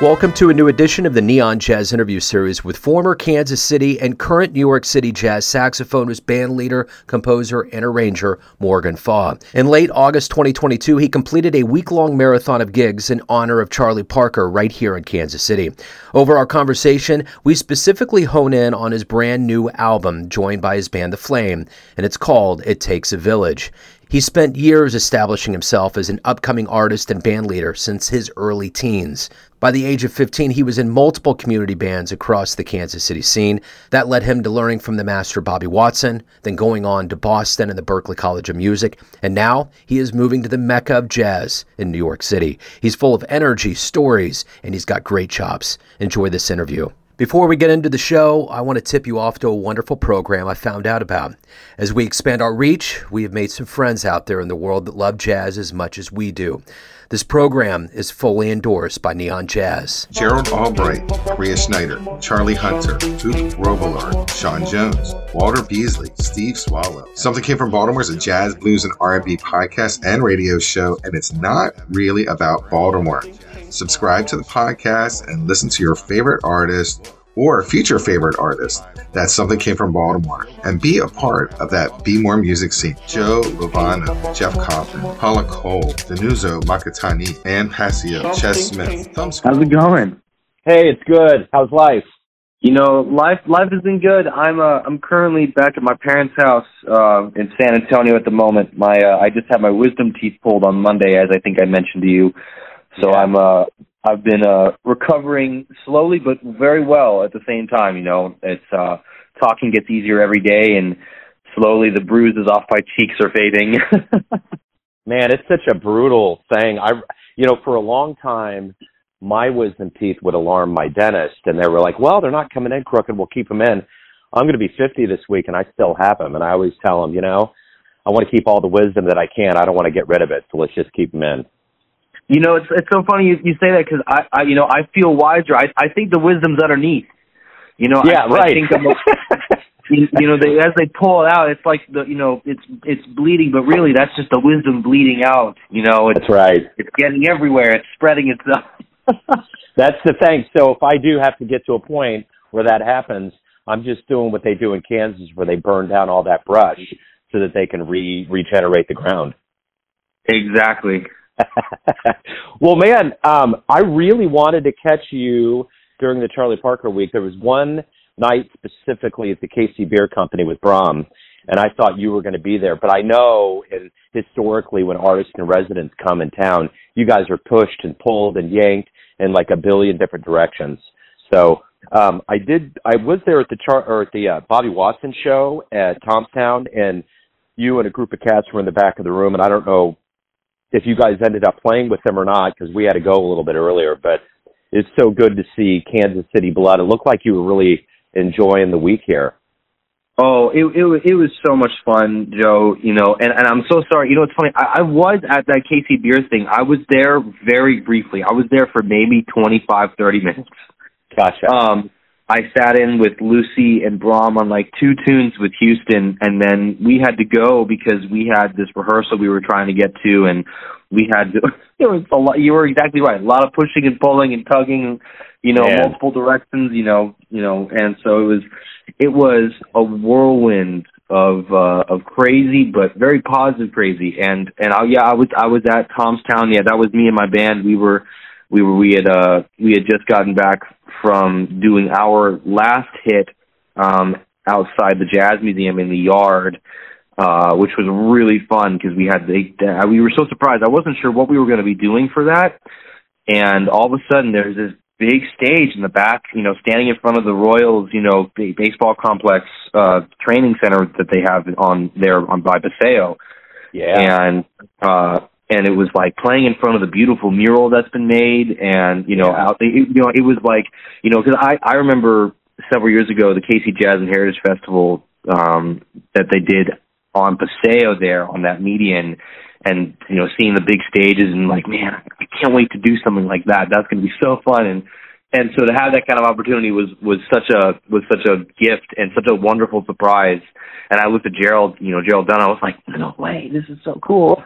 Welcome to a new edition of the Neon Jazz interview series with former Kansas City and current New York City jazz saxophonist, band leader, composer, and arranger Morgan Faw. In late August 2022, he completed a week long marathon of gigs in honor of Charlie Parker right here in Kansas City. Over our conversation, we specifically hone in on his brand new album, joined by his band The Flame, and it's called It Takes a Village. He spent years establishing himself as an upcoming artist and bandleader since his early teens. By the age of 15, he was in multiple community bands across the Kansas City scene. That led him to learning from the master Bobby Watson, then going on to Boston and the Berklee College of Music, and now he is moving to the Mecca of Jazz in New York City. He's full of energy, stories, and he's got great chops. Enjoy this interview. Before we get into the show, I want to tip you off to a wonderful program I found out about. As we expand our reach, we have made some friends out there in the world that love jazz as much as we do. This program is fully endorsed by Neon Jazz. Gerald Albright, Maria Schneider, Charlie Hunter, Duke Robillard, Sean Jones, Walter Beasley, Steve Swallow. Something Came from Baltimore is a jazz, blues, and R&B podcast and radio show, and it's not really about Baltimore. Subscribe to the podcast and listen to your favorite artist or future favorite artist that something came from Baltimore and be a part of that Be More music scene. Joe Lovano, Jeff Coffin, Paula Cole, Danuzo Makatani, Ann Passio, Ches Smith. How's it going? Hey, it's good. How's life? You know, life life has been good. I'm uh I'm currently back at my parents' house uh, in San Antonio at the moment. My uh, I just had my wisdom teeth pulled on Monday, as I think I mentioned to you. So Yeah. I'm uh I've been uh recovering slowly but very well at the same time, you know. It's uh talking gets easier every day and slowly the bruises off my cheeks are fading. Man, it's such a brutal thing. I, you know, for a long time, my wisdom teeth would alarm my dentist, and they were like, "Well, they're not coming in crooked. We'll keep them in." I'm going to be 50 this week, and I still have them. And I always tell them, you know, I want to keep all the wisdom that I can. I don't want to get rid of it, so let's just keep them in. You know, it's it's so funny you, you say that cuz I, I you know, I feel wiser. I I think the wisdom's underneath. You know, yeah, I, right. I think I'm you, you know, they, as they pull it out, it's like the you know, it's it's bleeding, but really that's just the wisdom bleeding out. You know, it's That's right. it's getting everywhere. It's spreading itself. That's the thing. So if I do have to get to a point where that happens, I'm just doing what they do in Kansas, where they burn down all that brush so that they can re regenerate the ground. exactly. well, man, um, I really wanted to catch you during the Charlie Parker week. There was one night specifically at the KC Beer Company with Brom, and I thought you were going to be there. But I know, and historically, when artists and residents come in town, you guys are pushed and pulled and yanked in like a billion different directions. So um, I did. I was there at the char- or at the uh, Bobby Watson show at Tomstown, and you and a group of cats were in the back of the room, and I don't know if you guys ended up playing with them or not because we had to go a little bit earlier. But it's so good to see Kansas City blood. It looked like you were really enjoying the week here. Oh, it it was it was so much fun, Joe. You know, and and I'm so sorry. You know, it's funny. I, I was at that KC Beers thing. I was there very briefly. I was there for maybe twenty five, thirty minutes. Gotcha. Um, I sat in with Lucy and Brom on like two tunes with Houston, and then we had to go because we had this rehearsal we were trying to get to, and we had to. It was a lot. You were exactly right. A lot of pushing and pulling and tugging, you know, Man. multiple directions, you know, you know, and so it was, it was a whirlwind of uh of crazy but very positive crazy and and I, yeah I was I was at Tomstown yeah that was me and my band we were we were we had uh we had just gotten back from doing our last hit um outside the jazz museum in the yard uh which was really fun because we had they uh, we were so surprised. I wasn't sure what we were going to be doing for that. And all of a sudden there's this big stage in the back you know standing in front of the Royals you know b- baseball complex uh training center that they have on there on by Paseo. Yeah. and uh and it was like playing in front of the beautiful mural that's been made and you know Yeah. out it, you know it was like you know because i i remember several years ago the KC jazz and heritage festival um that they did on paseo there on that median and you know seeing the big stages and like man i can't wait to do something like that. That's going to be so fun. And and so to have that kind of opportunity was was such a was such a gift and such a wonderful surprise. And i looked at gerald you know gerald dunn i was like no way this is so cool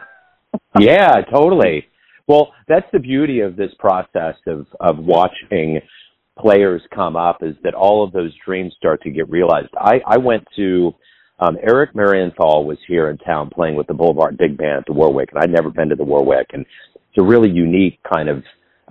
yeah, totally. Well, that's the beauty of this process of of watching players come up is that all of those dreams start to get realized. I, I went to um, Eric Marienthal was here in town playing with the Boulevard Big Band at the Warwick, and I'd never been to the Warwick, and it's a really unique kind of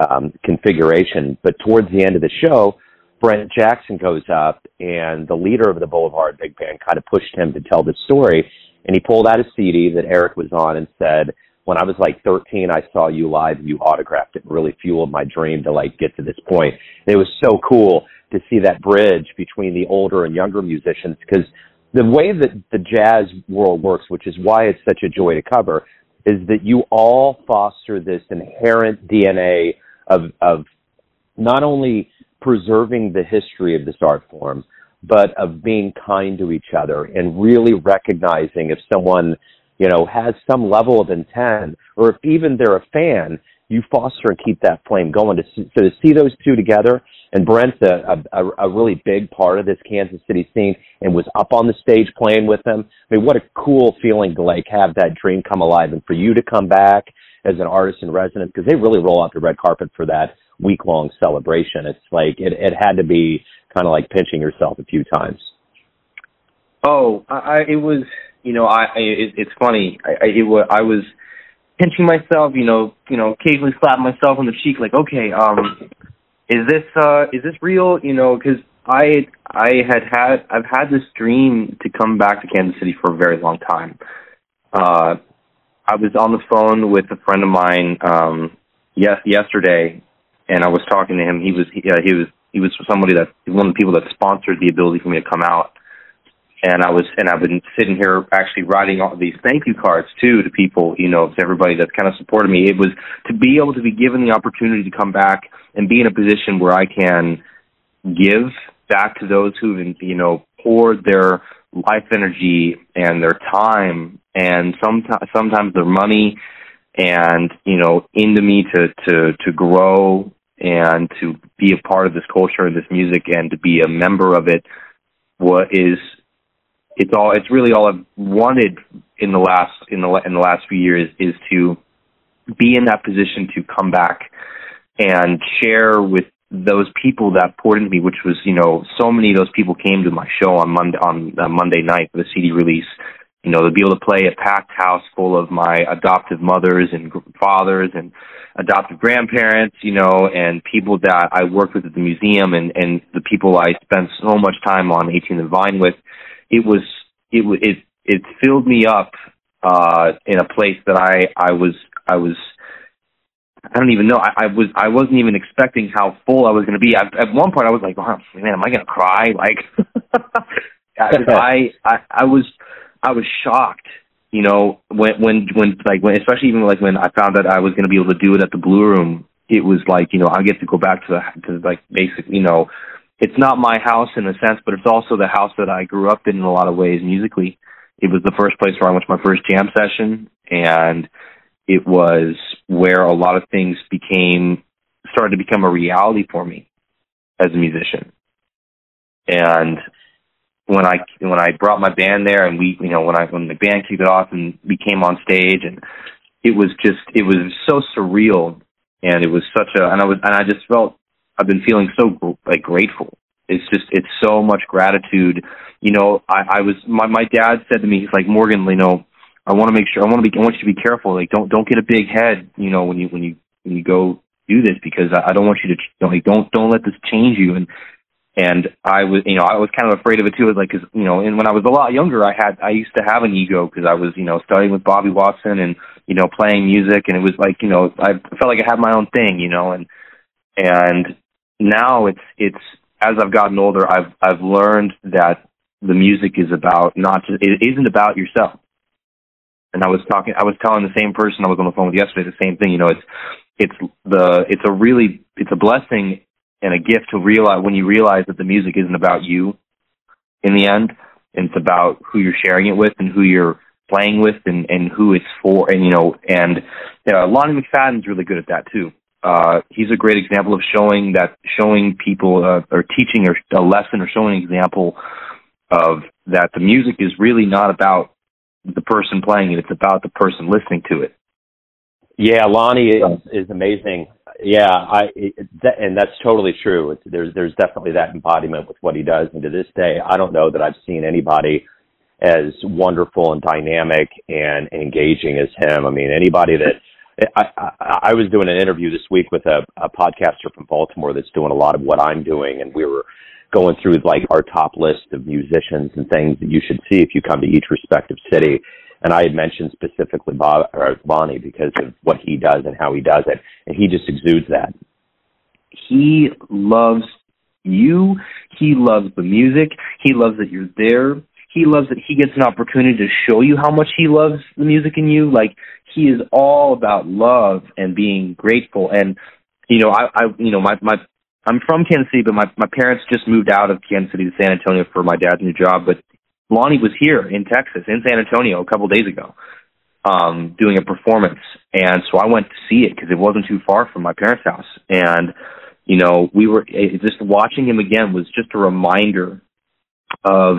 um, configuration. But towards the end of the show, Brent Jackson goes up, and the leader of the Boulevard Big Band kind of pushed him to tell the story, and he pulled out a CD that Eric was on and said, when I was like 13, I saw you live. And you autographed it. And really fueled my dream to like get to this point. And it was so cool to see that bridge between the older and younger musicians because the way that the jazz world works, which is why it's such a joy to cover, is that you all foster this inherent DNA of, of not only preserving the history of this art form, but of being kind to each other and really recognizing if someone you know, has some level of intent, or if even they're a fan, you foster and keep that flame going. To see, so to see those two together, and Brent's a, a, a really big part of this Kansas City scene, and was up on the stage playing with them. I mean, what a cool feeling to like have that dream come alive, and for you to come back as an artist in residence because they really roll out the red carpet for that week long celebration. It's like it, it had to be kind of like pinching yourself a few times. Oh, I, it was you know, I, I it, it's funny. I, I it I was pinching myself, you know, you know, occasionally slapping myself on the cheek, like, okay, um, is this uh, is this real? You know, because I I had had I've had this dream to come back to Kansas City for a very long time. Uh, I was on the phone with a friend of mine um, yes yesterday, and I was talking to him. He was he, uh, he was he was somebody that one of the people that sponsored the ability for me to come out and I was and I've been sitting here actually writing all these thank you cards too to people, you know, to everybody that's kind of supported me. It was to be able to be given the opportunity to come back and be in a position where I can give back to those who've you know poured their life energy and their time and sometimes sometimes their money and you know into me to to to grow and to be a part of this culture and this music and to be a member of it what is it's all it's really all I've wanted in the last in the in the last few years is to be in that position to come back and share with those people that poured into me, which was you know so many of those people came to my show on Monday on uh, Monday night for the CD release. You know, to be able to play a packed house full of my adoptive mothers and fathers and adoptive grandparents, you know, and people that I worked with at the museum and and the people I spent so much time on 18 and Vine with it was it it it filled me up uh in a place that I I was I was I don't even know. I, I was I wasn't even expecting how full I was going to be. I, at one point, I was like, oh, "Man, am I going to cry?" Like, I, I I was I was shocked. You know, when when when like when especially even like when I found that I was going to be able to do it at the Blue Room, it was like you know I get to go back to the to like basic you know it's not my house in a sense, but it's also the house that I grew up in in a lot of ways musically. It was the first place where I went to my first jam session, and it was where a lot of things became started to become a reality for me as a musician. And when I when I brought my band there, and we, you know, when I when the band kicked it off and we came on stage, and it was just it was so surreal, and it was such a and I was and I just felt I've been feeling so like grateful. It's just it's so much gratitude. You know, I, I was my my dad said to me, he's like Morgan, you know, I want to make sure I want to be I want you to be careful. Like don't don't get a big head. You know, when you when you when you go do this because I, I don't want you to don't like don't don't let this change you. And and I was you know I was kind of afraid of it too. Like because you know, and when I was a lot younger, I had I used to have an ego because I was you know studying with Bobby Watson and you know playing music, and it was like you know I felt like I had my own thing, you know, and and now it's it's as I've gotten older, I've I've learned that the music is about not just it isn't about yourself. And I was talking, I was telling the same person I was on the phone with yesterday the same thing. You know, it's it's the it's a really it's a blessing and a gift to realize when you realize that the music isn't about you in the end, it's about who you're sharing it with and who you're playing with and and who it's for. And you know, and you know, Lonnie McFadden's really good at that too uh, he's a great example of showing that showing people uh, or teaching or a lesson or showing an example of that the music is really not about the person playing it; it's about the person listening to it. Yeah, Lonnie is, is amazing. Yeah, I it, that, and that's totally true. It's, there's there's definitely that embodiment with what he does, and to this day, I don't know that I've seen anybody as wonderful and dynamic and engaging as him. I mean, anybody that I, I, I was doing an interview this week with a, a podcaster from Baltimore that's doing a lot of what I'm doing, and we were going through like our top list of musicians and things that you should see if you come to each respective city and I had mentioned specifically Bob or Bonnie because of what he does and how he does it, and he just exudes that. He loves you. He loves the music. He loves that you're there. He loves that he gets an opportunity to show you how much he loves the music in you. Like he is all about love and being grateful. And you know, I, I you know, my my I'm from Kansas City, but my my parents just moved out of Kansas City to San Antonio for my dad's new job. But Lonnie was here in Texas, in San Antonio, a couple days ago, um, doing a performance, and so I went to see it because it wasn't too far from my parents' house, and you know, we were it, just watching him again was just a reminder of,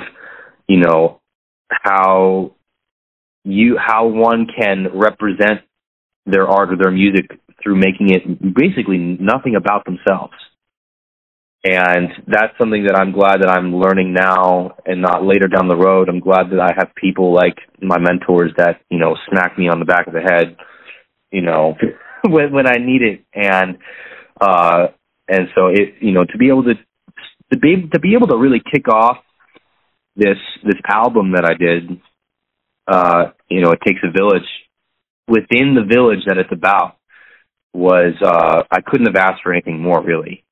you know, how you how one can represent their art or their music through making it basically nothing about themselves and that's something that I'm glad that I'm learning now and not later down the road. I'm glad that I have people like my mentors that, you know, smack me on the back of the head, you know, when when I need it. And uh and so it you know, to be able to to be to be able to really kick off this this album that I did, uh, you know, it takes a village within the village that it's about was uh I couldn't have asked for anything more really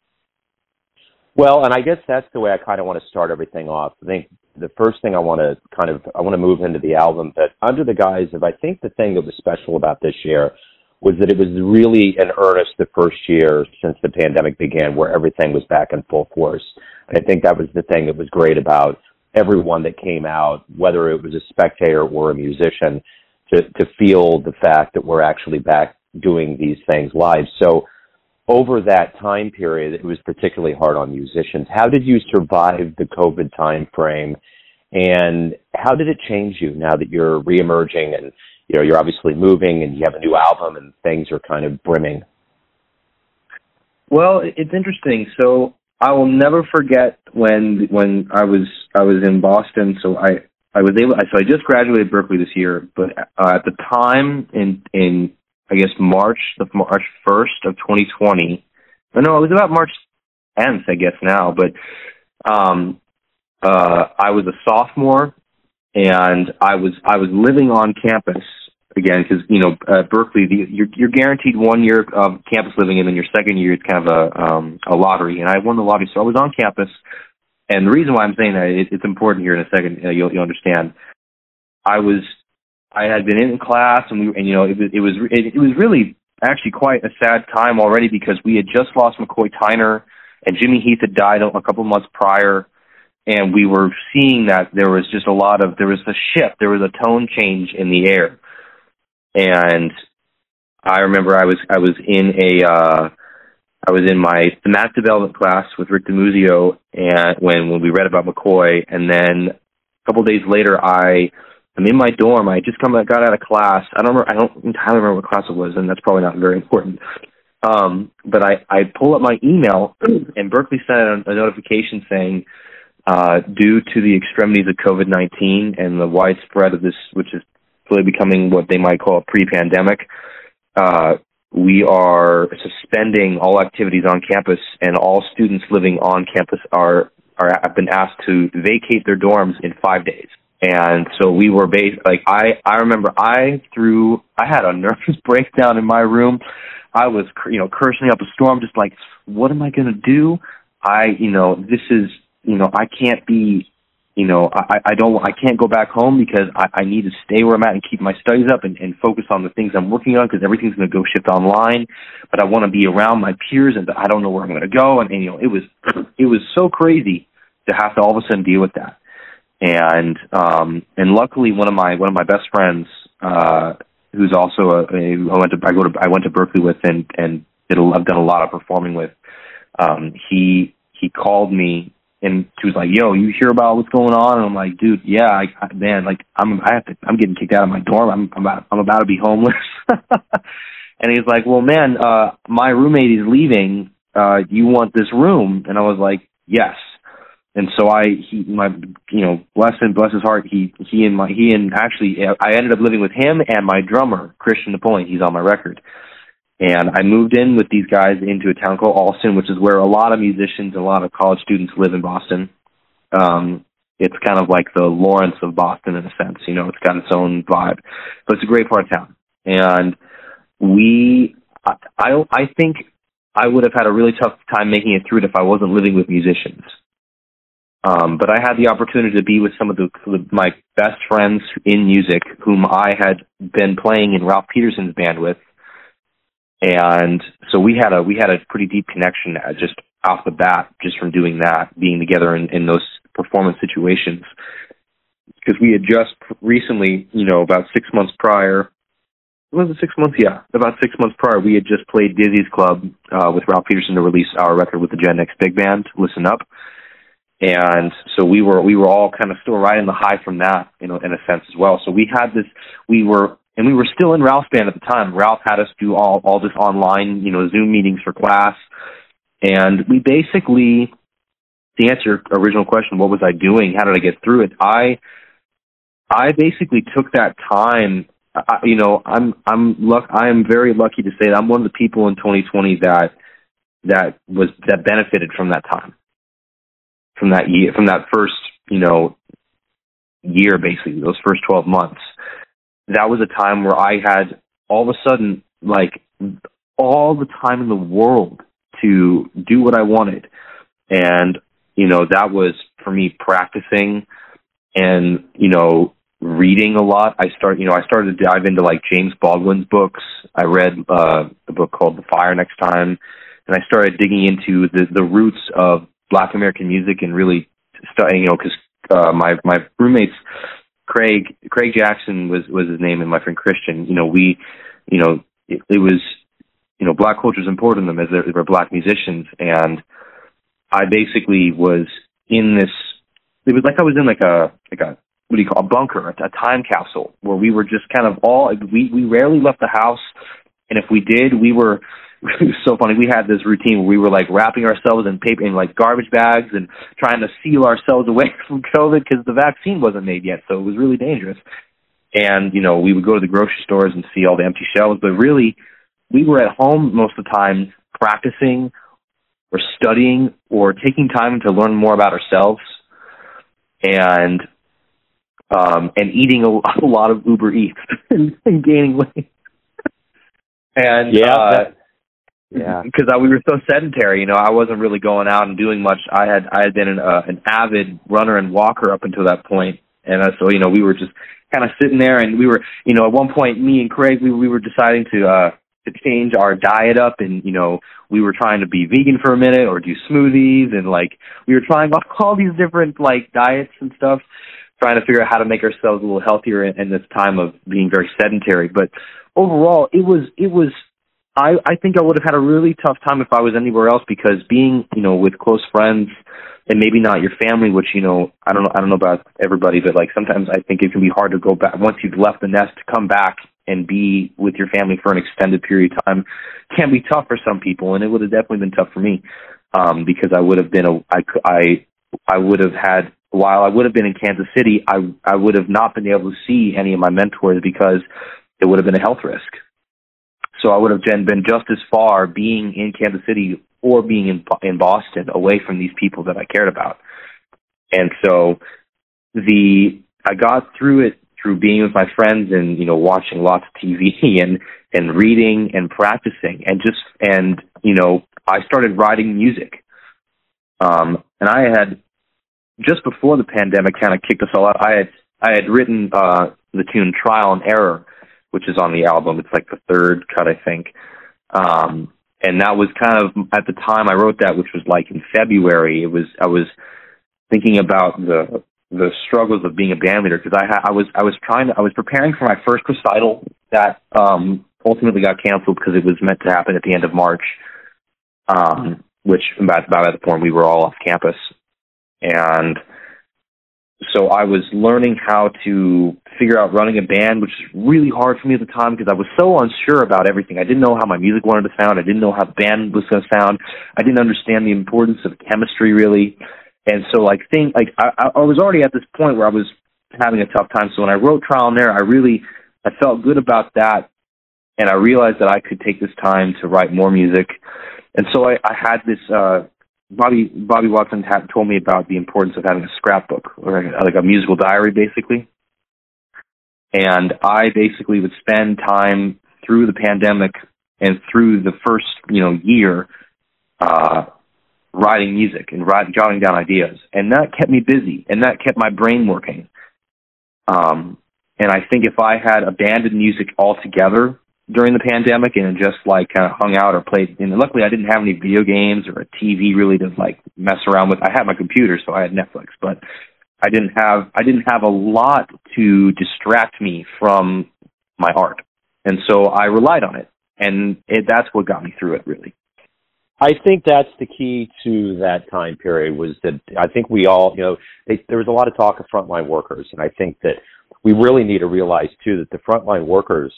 well, and I guess that's the way I kind of want to start everything off. I think the first thing I want to kind of I want to move into the album, but under the guise of I think the thing that was special about this year was that it was really in earnest the first year since the pandemic began where everything was back in full force. And I think that was the thing that was great about everyone that came out, whether it was a spectator or a musician, to to feel the fact that we're actually back doing these things live. So over that time period, it was particularly hard on musicians. How did you survive the COVID time frame? And how did it change you now that you're reemerging and you know you're obviously moving and you have a new album and things are kind of brimming? Well, it's interesting. So I will never forget when when I was I was in Boston. So I I was able. So I just graduated Berklee this year, but uh, at the time in in I guess March the March first of 2020. No, it was about March 10th, I guess now. But um, uh, I was a sophomore, and I was I was living on campus again because you know at Berklee the, you're you're guaranteed one year of campus living, and then your second year it's kind of a um, a lottery. And I won the lottery, so I was on campus. And the reason why I'm saying that it, it's important here in a second, uh, you'll you'll understand. I was I had been in class, and we, and you know, it was it was it, it was really actually quite a sad time already because we had just lost McCoy Tyner, and Jimmy Heath had died a couple months prior, and we were seeing that there was just a lot of there was a shift, there was a tone change in the air, and I remember I was I was in a uh, I was in my thematic development class with Rick DiMuzio, and when when we read about McCoy, and then a couple of days later I I'm in my dorm. I just come I got out of class. I don't remember, I don't entirely remember what class it was, and that's probably not very important. Um, but I I pull up my email, and Berklee sent a, a notification saying, uh, due to the extremities of COVID-19 and the widespread of this, which is becoming what they might call pre-pandemic, uh, we are suspending all activities on campus, and all students living on campus are are have been asked to vacate their dorms in five days. And so we were based like I I remember I threw I had a nervous breakdown in my room. I was you know cursing up a storm just like what am I going to do? I you know this is you know I can't be you know I I don't I can't go back home because I I need to stay where I'm at and keep my studies up and and focus on the things I'm working on because everything's going to go shift online. But I want to be around my peers and I don't know where I'm going to go and, and you know it was it was so crazy to have to all of a sudden deal with that and um and luckily one of my one of my best friends uh who's also a, a I went to I go to I went to Berklee with and and did a, I've done a lot of performing with um he he called me and she was like yo you hear about what's going on and I'm like dude yeah I, I man like I'm I have to I'm getting kicked out of my dorm I'm I'm about I'm about to be homeless And he's like, "Well, man, uh, my roommate is leaving. Uh, you want this room?" And I was like, "Yes." And so I, he, my, you know, bless him, bless his heart. He, he and my, he and actually, I ended up living with him and my drummer, Christian Napoleon. He's on my record. And I moved in with these guys into a town called Allston, which is where a lot of musicians and a lot of college students live in Boston. Um, it's kind of like the Lawrence of Boston in a sense. You know, it's got its own vibe, but it's a great part of town. And we, I, I, I think I would have had a really tough time making it through it if I wasn't living with musicians. Um, but I had the opportunity to be with some of the, my best friends in music, whom I had been playing in Ralph Peterson's band with, and so we had a we had a pretty deep connection uh, just off the bat, just from doing that, being together in, in those performance situations. Because we had just recently, you know, about six months prior, was it six months? Yeah, about six months prior, we had just played Dizzy's Club uh, with Ralph Peterson to release our record with the GenNext Big Band, Listen Up and so we were we were all kind of still riding the high from that you know in a sense as well so we had this we were and we were still in ralph's band at the time. Ralph had us do all all this online you know zoom meetings for class. And we basically to answer your original question what was i doing? How did i get through it? I i basically took that time I, you know i'm i'm luck i am very lucky to say that i'm one of the people in 2020 that that was that benefited from that time. From that year, from that first, you know, year basically, those first 12 months. That was a time where I had all of a sudden like all the time in the world to do what I wanted. And, you know, that was for me practicing and, you know, reading a lot. I start, you know, I started to dive into like James Baldwin's books. I read uh, a book called The Fire Next Time, and I started digging into the the roots of Black American music and really, studying. you know, because uh, my my roommates, Craig Craig Jackson was was his name, and my friend Christian. You know, we, you know, it, it was, you know, black culture is important to them as they're, they're black musicians, and I basically was in this. It was like I was in like a like a what do you call a bunker, a, a time capsule where we were just kind of all we we rarely left the house, and if we did, we were so funny. We had this routine where we were like wrapping ourselves in paper in like garbage bags and trying to seal ourselves away from COVID because the vaccine wasn't made yet, so it was really dangerous. And you know, we would go to the grocery stores and see all the empty shelves, but really, we were at home most of the time practicing or studying or taking time to learn more about ourselves and um and eating a, a lot of Uber Eats and, and gaining weight. and yeah, uh, that- yeah. Because we were so sedentary, you know, I wasn't really going out and doing much. I had I had been an, uh, an avid runner and walker up until that point, and uh, so you know we were just kind of sitting there, and we were, you know, at one point, me and Craig, we we were deciding to uh to change our diet up, and you know, we were trying to be vegan for a minute or do smoothies, and like we were trying all, all these different like diets and stuff, trying to figure out how to make ourselves a little healthier in, in this time of being very sedentary. But overall, it was it was I, I think I would have had a really tough time if I was anywhere else because being, you know, with close friends and maybe not your family, which, you know, I don't know, I don't know about everybody, but like sometimes I think it can be hard to go back once you've left the nest to come back and be with your family for an extended period of time can be tough for some people. And it would have definitely been tough for me, um, because I would have been, a, I, I, I would have had, while I would have been in Kansas City, I, I would have not been able to see any of my mentors because it would have been a health risk so I would have been just as far being in Kansas City or being in in Boston away from these people that I cared about. And so the I got through it through being with my friends and you know watching lots of TV and and reading and practicing and just and you know I started writing music. Um and I had just before the pandemic kind of kicked us all out I had I had written uh the tune Trial and Error which is on the album. It's like the third cut, I think. Um, and that was kind of at the time I wrote that, which was like in February. It was I was thinking about the the struggles of being a band leader because I ha- I was I was trying to I was preparing for my first recital that um, ultimately got canceled because it was meant to happen at the end of March, um, which about about at the point we were all off campus, and so I was learning how to figure out running a band, which is really hard for me at the time because I was so unsure about everything. I didn't know how my music wanted to sound. I didn't know how the band was going to sound. I didn't understand the importance of chemistry really. And so like think like I, I was already at this point where I was having a tough time. So when I wrote Trial and Error, I really I felt good about that, and I realized that I could take this time to write more music. And so I, I had this. uh Bobby Bobby Watson had told me about the importance of having a scrapbook or like a musical diary, basically. And I basically would spend time through the pandemic and through the first you know year uh, writing music and writing, jotting down ideas, and that kept me busy and that kept my brain working. Um, and I think if I had abandoned music altogether during the pandemic and just like kind of hung out or played, and luckily I didn't have any video games or a TV really to like mess around with. I had my computer, so I had Netflix, but I didn't have I didn't have a lot to distract me from my art, and so I relied on it, and it, that's what got me through it really. I think that's the key to that time period was that I think we all, you know, they, there was a lot of talk of frontline workers, and I think that we really need to realize too that the frontline workers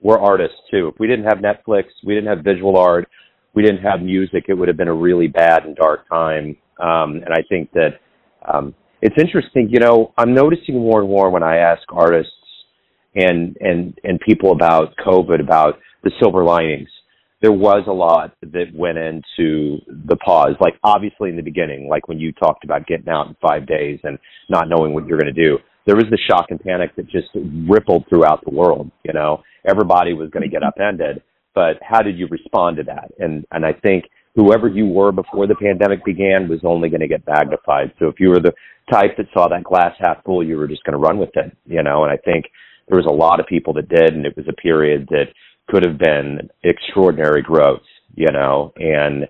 were artists too. If we didn't have Netflix, we didn't have visual art, we didn't have music, it would have been a really bad and dark time. Um, and I think that um, it's interesting. You know, I'm noticing more and more when I ask artists and and and people about COVID about the silver linings there was a lot that went into the pause. Like obviously in the beginning, like when you talked about getting out in five days and not knowing what you're going to do, there was the shock and panic that just rippled throughout the world. You know, everybody was going to get upended. But how did you respond to that? And and I think whoever you were before the pandemic began was only going to get magnified. So if you were the type that saw that glass half full, you were just going to run with it. You know, and I think there was a lot of people that did, and it was a period that could have been extraordinary growth, you know, and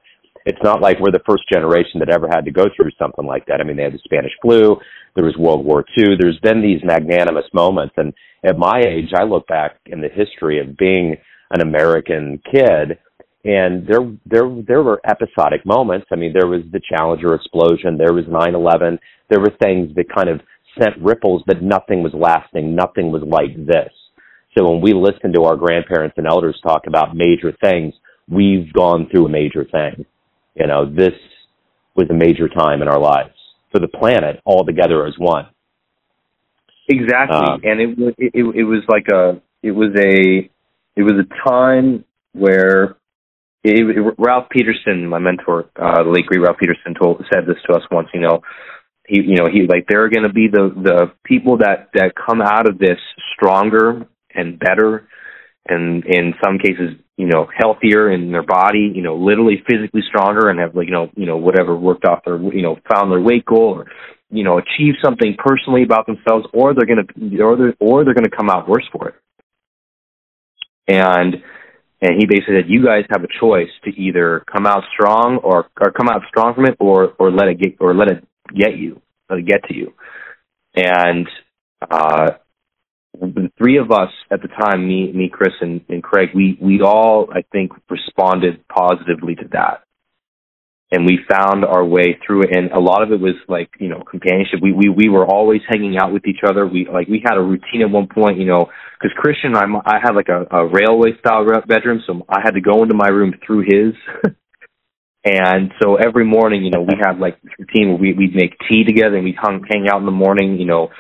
it's not like we're the first generation that ever had to go through something like that. I mean, they had the Spanish flu, there was World War II, there's been these magnanimous moments. And at my age, I look back in the history of being an American kid and there there there were episodic moments. I mean, there was the Challenger explosion, there was 9/11, there were things that kind of sent ripples, but nothing was lasting. Nothing was like this. So when we listen to our grandparents and elders talk about major things, we've gone through a major thing. You know, this was a major time in our lives for the planet all together as one. Exactly, um, and it was it, it was like a it was a it was a time where it, it, Ralph Peterson, my mentor, uh, the late great Ralph Peterson, told said this to us once. You know, he you know he like there are going to be the the people that that come out of this stronger and better and in some cases you know healthier in their body you know literally physically stronger and have like you know you know whatever worked off their you know found their weight goal or you know achieve something personally about themselves or they're going to or they're or they're going to come out worse for it. And and he basically said you guys have a choice to either come out strong or or come out strong from it or or let it get or let it get you let it get to you. And uh three of us at the time, me, me, Chris, and, and Craig, we we all I think responded positively to that, and we found our way through it. And a lot of it was like you know companionship. We we we were always hanging out with each other. We like we had a routine at one point, you know, because Christian, and I I had like a, a railway style bedroom, so I had to go into my room through his. And so every morning, you know, we had like this routine where we, we'd make tea together and we'd hung, hang out in the morning, you know,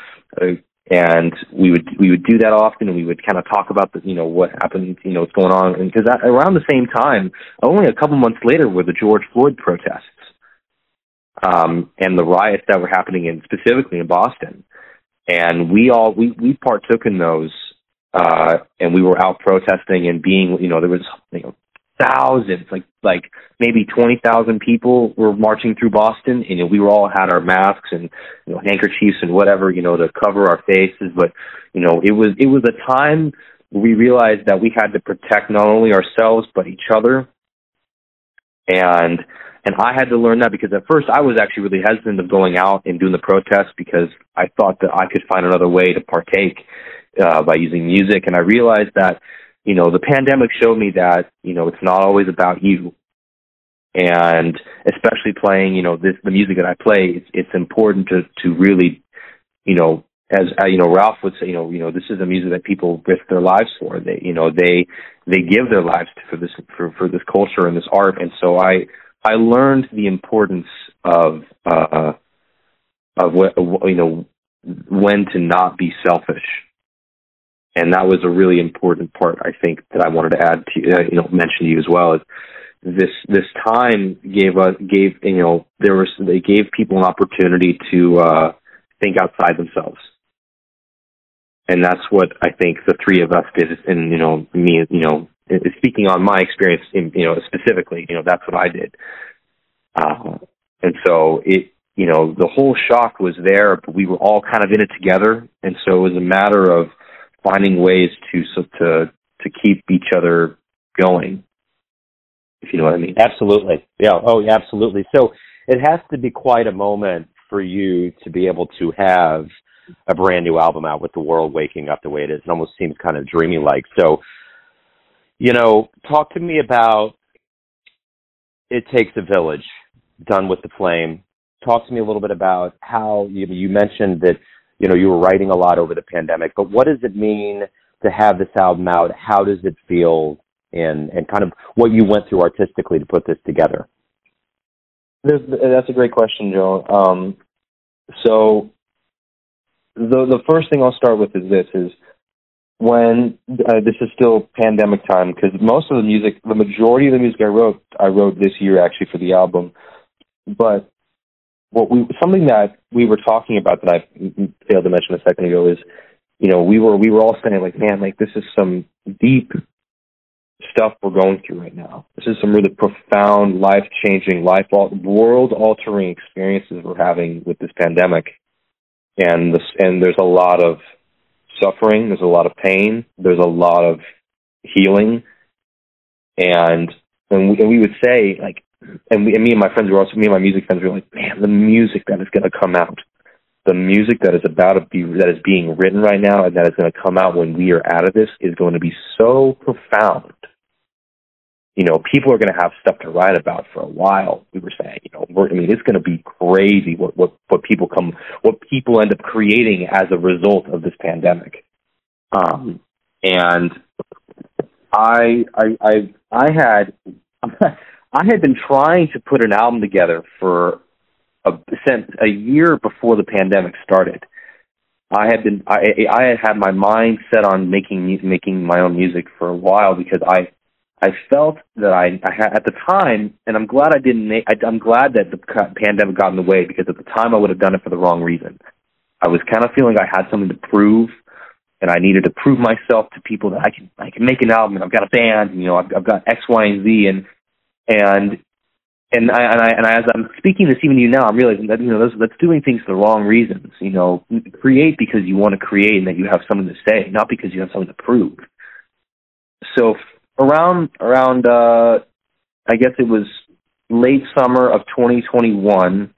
uh, and we would we would do that often and we would kind of talk about the you know what happened you know what's going on. And because around the same time only a couple months later were the George Floyd protests um and the riots that were happening in specifically in Boston. And we all we we partook in those uh and we were out protesting and being you know there was you know thousands, like like maybe twenty thousand people were marching through Boston, and you know, we were all had our masks and you know handkerchiefs and whatever you know to cover our faces. But you know, it was it was a time we realized that we had to protect not only ourselves but each other. And and I had to learn that because at first I was actually really hesitant of going out and doing the protest because I thought that I could find another way to partake uh, by using music, and I realized that you know, the pandemic showed me that, you know, it's not always about you. And especially playing, you know, this, the music that I play, it's, it's important to, to really you know, as uh, you know, Ralph would say, you know, you know, this is the music that people risk their lives for. They, you know, they they give their lives for this for for this culture and this art. And so I I learned the importance of uh, of what you know when to not be selfish. And that was a really important part, I think, that I wanted to add to uh, you know mention to you as well. Is this this time gave us gave you know there was they gave people an opportunity to uh, think outside themselves and that's what I think the three of us did. And you know, me, you know, speaking on my experience, in, you know, specifically, you know, that's what I did. Uh, and so it, you know, the whole shock was there, but we were all kind of in it together, and so it was a matter of finding ways to to to keep each other going. If you know what I mean. Absolutely. Yeah. Oh, yeah, absolutely. So it has to be quite a moment for you to be able to have a brand new album out with the world waking up the way it is. It almost seems kind of dreamy like. So, you know, talk to me about It Takes a Village, done with the flame. Talk to me a little bit about how you, you mentioned that, you know, you were writing a lot over the pandemic, but what does it mean to have this album out? How does it feel? And, and kind of what you went through artistically to put this together. There's, that's a great question, Joe. Um, so the the first thing I'll start with is this: is when uh, this is still pandemic time because most of the music, the majority of the music I wrote, I wrote this year actually for the album. But what we something that we were talking about that I failed to mention a second ago is, you know, we were we were all saying like, man, like this is some deep stuff we're going through right now. This is some really profound, life changing, life world altering experiences we're having with this pandemic and this, and there's a lot of suffering, there's a lot of pain, there's a lot of healing, and and we, and we would say like, and, we, and me and my friends were also me and my music friends were like, man, the music that is going to come out, the music that is about to be that is being written right now and that is going to come out when we are out of this is going to be so profound you know, people are going to have stuff to write about for a while. We were saying, you know, I mean, it's going to be crazy what, what, what people come, what people end up creating as a result of this pandemic. Um, and I, I, I, I had, I had been trying to put an album together for a, since a year before the pandemic started. I had been, I, I had had my mind set on making, making my own music for a while because I, I felt that I, I had at the time, and I'm glad I didn't. I, I'm glad that the pandemic got in the way because at the time I would have done it for the wrong reason. I was kind of feeling I had something to prove, and I needed to prove myself to people that I can I can make an album, and I've got a band, and, you know, I've, I've got X, Y, and Z, and and and I, and I and I, as I'm speaking this even to you now, I'm realizing that you know that's, that's doing things for the wrong reasons. You know, create because you want to create and that you have something to say, not because you have something to prove. So around around uh I guess it was late summer of 2021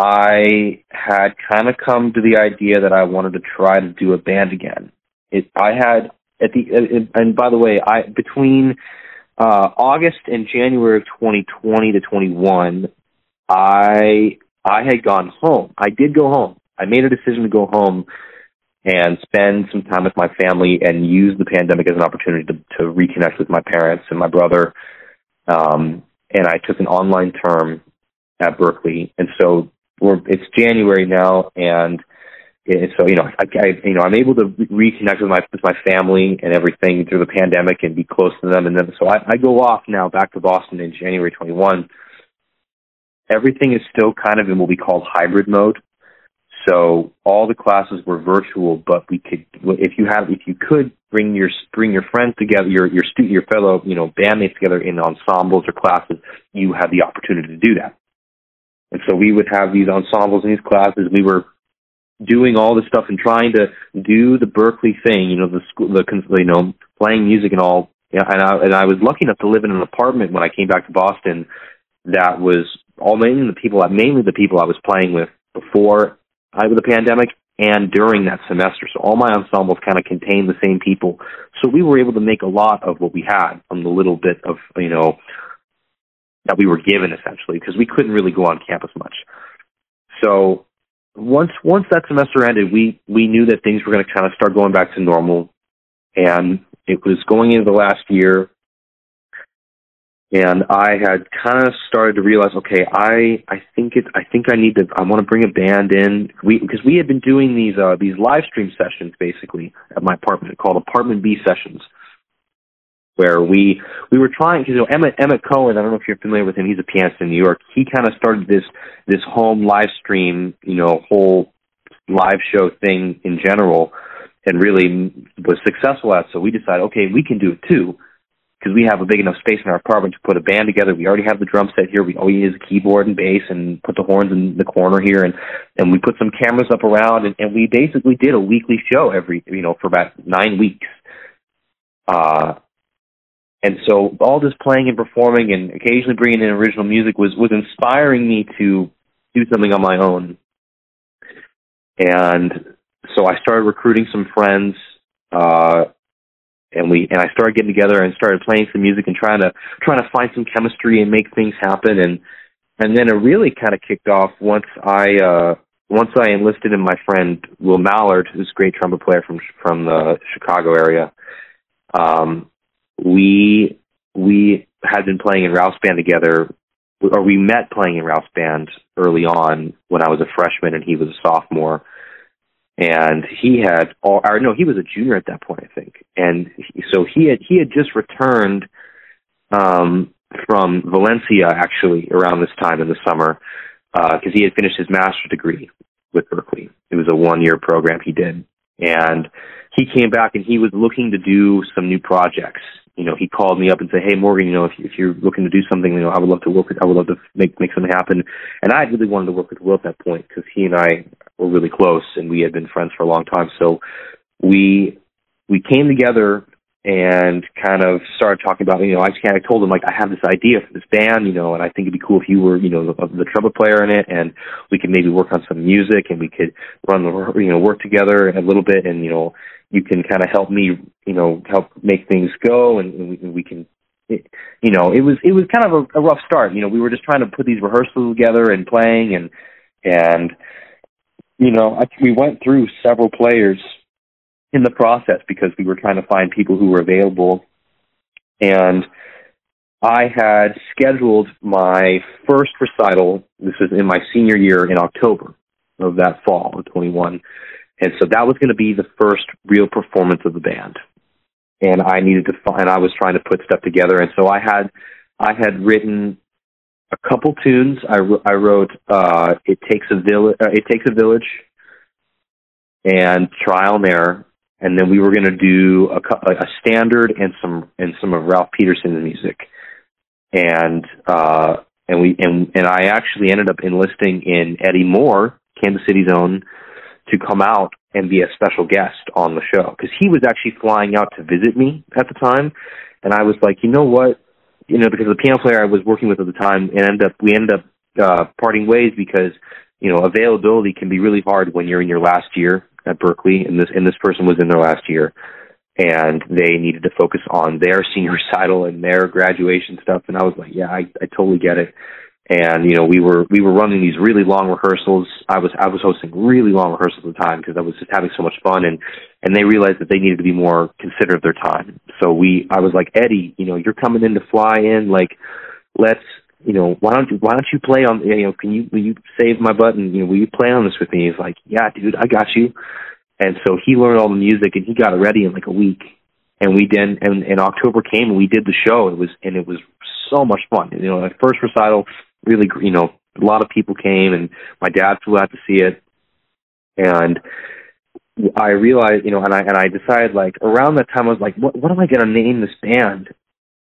I had kind of come to the idea that I wanted to try to do a band again. It I had at the and by the way, I between uh August and January of 2020 to 21 I I had gone home. I did go home. I made a decision to go home and spend some time with my family and use the pandemic as an opportunity to, to reconnect with my parents and my brother. Um, and I took an online term at Berklee. and so we're, it's January now, and it, so you know, I, I you know I'm able to re- reconnect with my with my family and everything through the pandemic and be close to them, and then so I, I go off now back to Boston in January 21. Everything is still kind of in what we call hybrid mode. So all the classes were virtual, but we could, if you have, if you could bring your bring your friends together, your your student, your fellow, you know, bandmates together in ensembles or classes, you had the opportunity to do that. And so we would have these ensembles in these classes. We were doing all this stuff and trying to do the Berklee thing, you know, the school, the you know, playing music and all. And I and I was lucky enough to live in an apartment when I came back to Boston that was all mainly the people, that mainly the people I was playing with before uh, with the pandemic and during that semester. So all my ensembles kind of contained the same people. So we were able to make a lot of what we had from the little bit of, you know, that we were given essentially because we couldn't really go on campus much. So once once that semester ended, we we knew that things were going to kind of start going back to normal, and it was going into the last year. And I had kind of started to realize, okay, I I think it I think I need to I want to bring a band in. We because we had been doing these uh these live stream sessions basically at my apartment called Apartment B sessions where we we were trying because you know Emmett Emmett Cohen I don't know if you're familiar with him he's a pianist in New York he kind of started this this home live stream you know whole live show thing in general and really was successful at so we decided okay we can do it too because we have a big enough space in our apartment to put a band together. We already have the drum set here. We all use a keyboard and bass and put the horns in the corner here and and we put some cameras up around and, and we basically did a weekly show every you know for about nine weeks. Uh and so all this playing and performing and occasionally bringing in original music was was inspiring me to do something on my own. And so i started recruiting some friends uh and we and i started getting together and started playing some music and trying to trying to find some chemistry and make things happen. And and then it really kind of kicked off once i uh once i enlisted in my friend will mallard who's a great trumpet player from from the chicago area. Um we we had been playing in Ralph's band together, or we met playing in Ralph's band early on when I was a freshman and he was a sophomore. And he had, all, or no, he was a junior at that point, I think. And he, so he had he had just returned um, from Valencia actually around this time in the summer because uh, he had finished his master's degree with Berklee. It was a one year program he did, and he came back and he was looking to do some new projects you know, he called me up and said, "Hey, Morgan, you know, if, if you're looking to do something, you know, I would love to work with. I would love to make make something happen." And I really wanted to work with Will at that point because he and I were really close and we had been friends for a long time. So we we came together and kind of started talking about, you know, I just kind of told him like I have this idea for this band, you know, and I think it'd be cool if you were, you know, the, the trumpet player in it, and we could maybe work on some music, and we could run the, you know, work together a little bit, and you know, you can kind of help me, you know, help make things go, and, and we, we can, it, you know, it was it was kind of a, a rough start. You know, we were just trying to put these rehearsals together and playing, and and you know, I, we went through several players in the process because we were trying to find people who were available, and I had scheduled my first recital. This was in my senior year in October of that fall of 21 and so that was going to be the first real performance of the band. And I needed to find, I was trying to put stuff together. And so I had, I had written a couple tunes. I, I wrote, uh, It Takes a Village, uh, It Takes a Village and Trial and Error. And then we were going to do a, a standard and some, and some of Ralph Peterson's music. And, uh, and we, and, and I actually ended up enlisting in Eddie Moore, Kansas City's own, to come out and be a special guest on the show because he was actually flying out to visit me at the time, and I was like, you know what, you know, because the piano player I was working with at the time, and end up we end up uh, parting ways because you know availability can be really hard when you're in your last year at Berklee, and this and this person was in their last year, and they needed to focus on their senior recital and their graduation stuff, and I was like, yeah, I, I totally get it and you know we were we were running these really long rehearsals. I was i was hosting really long rehearsals at the time because i was just having so much fun and and they realized that they needed to be more considerate of their time. So we i was like eddie you know you're coming in to fly in. Like let's you know why don't you why don't you play on you know can you will you save my button you know will you play on this with me? He's like yeah dude i got you. And so he learned all the music and he got it ready in like a week. And we did and and october came and we did the show. It was and it was so much fun. You know my first recital really, you know, a lot of people came, and my dad flew out to see it, and I realized, you know, and I and I decided like around that time I was like, what what am I going to name this band?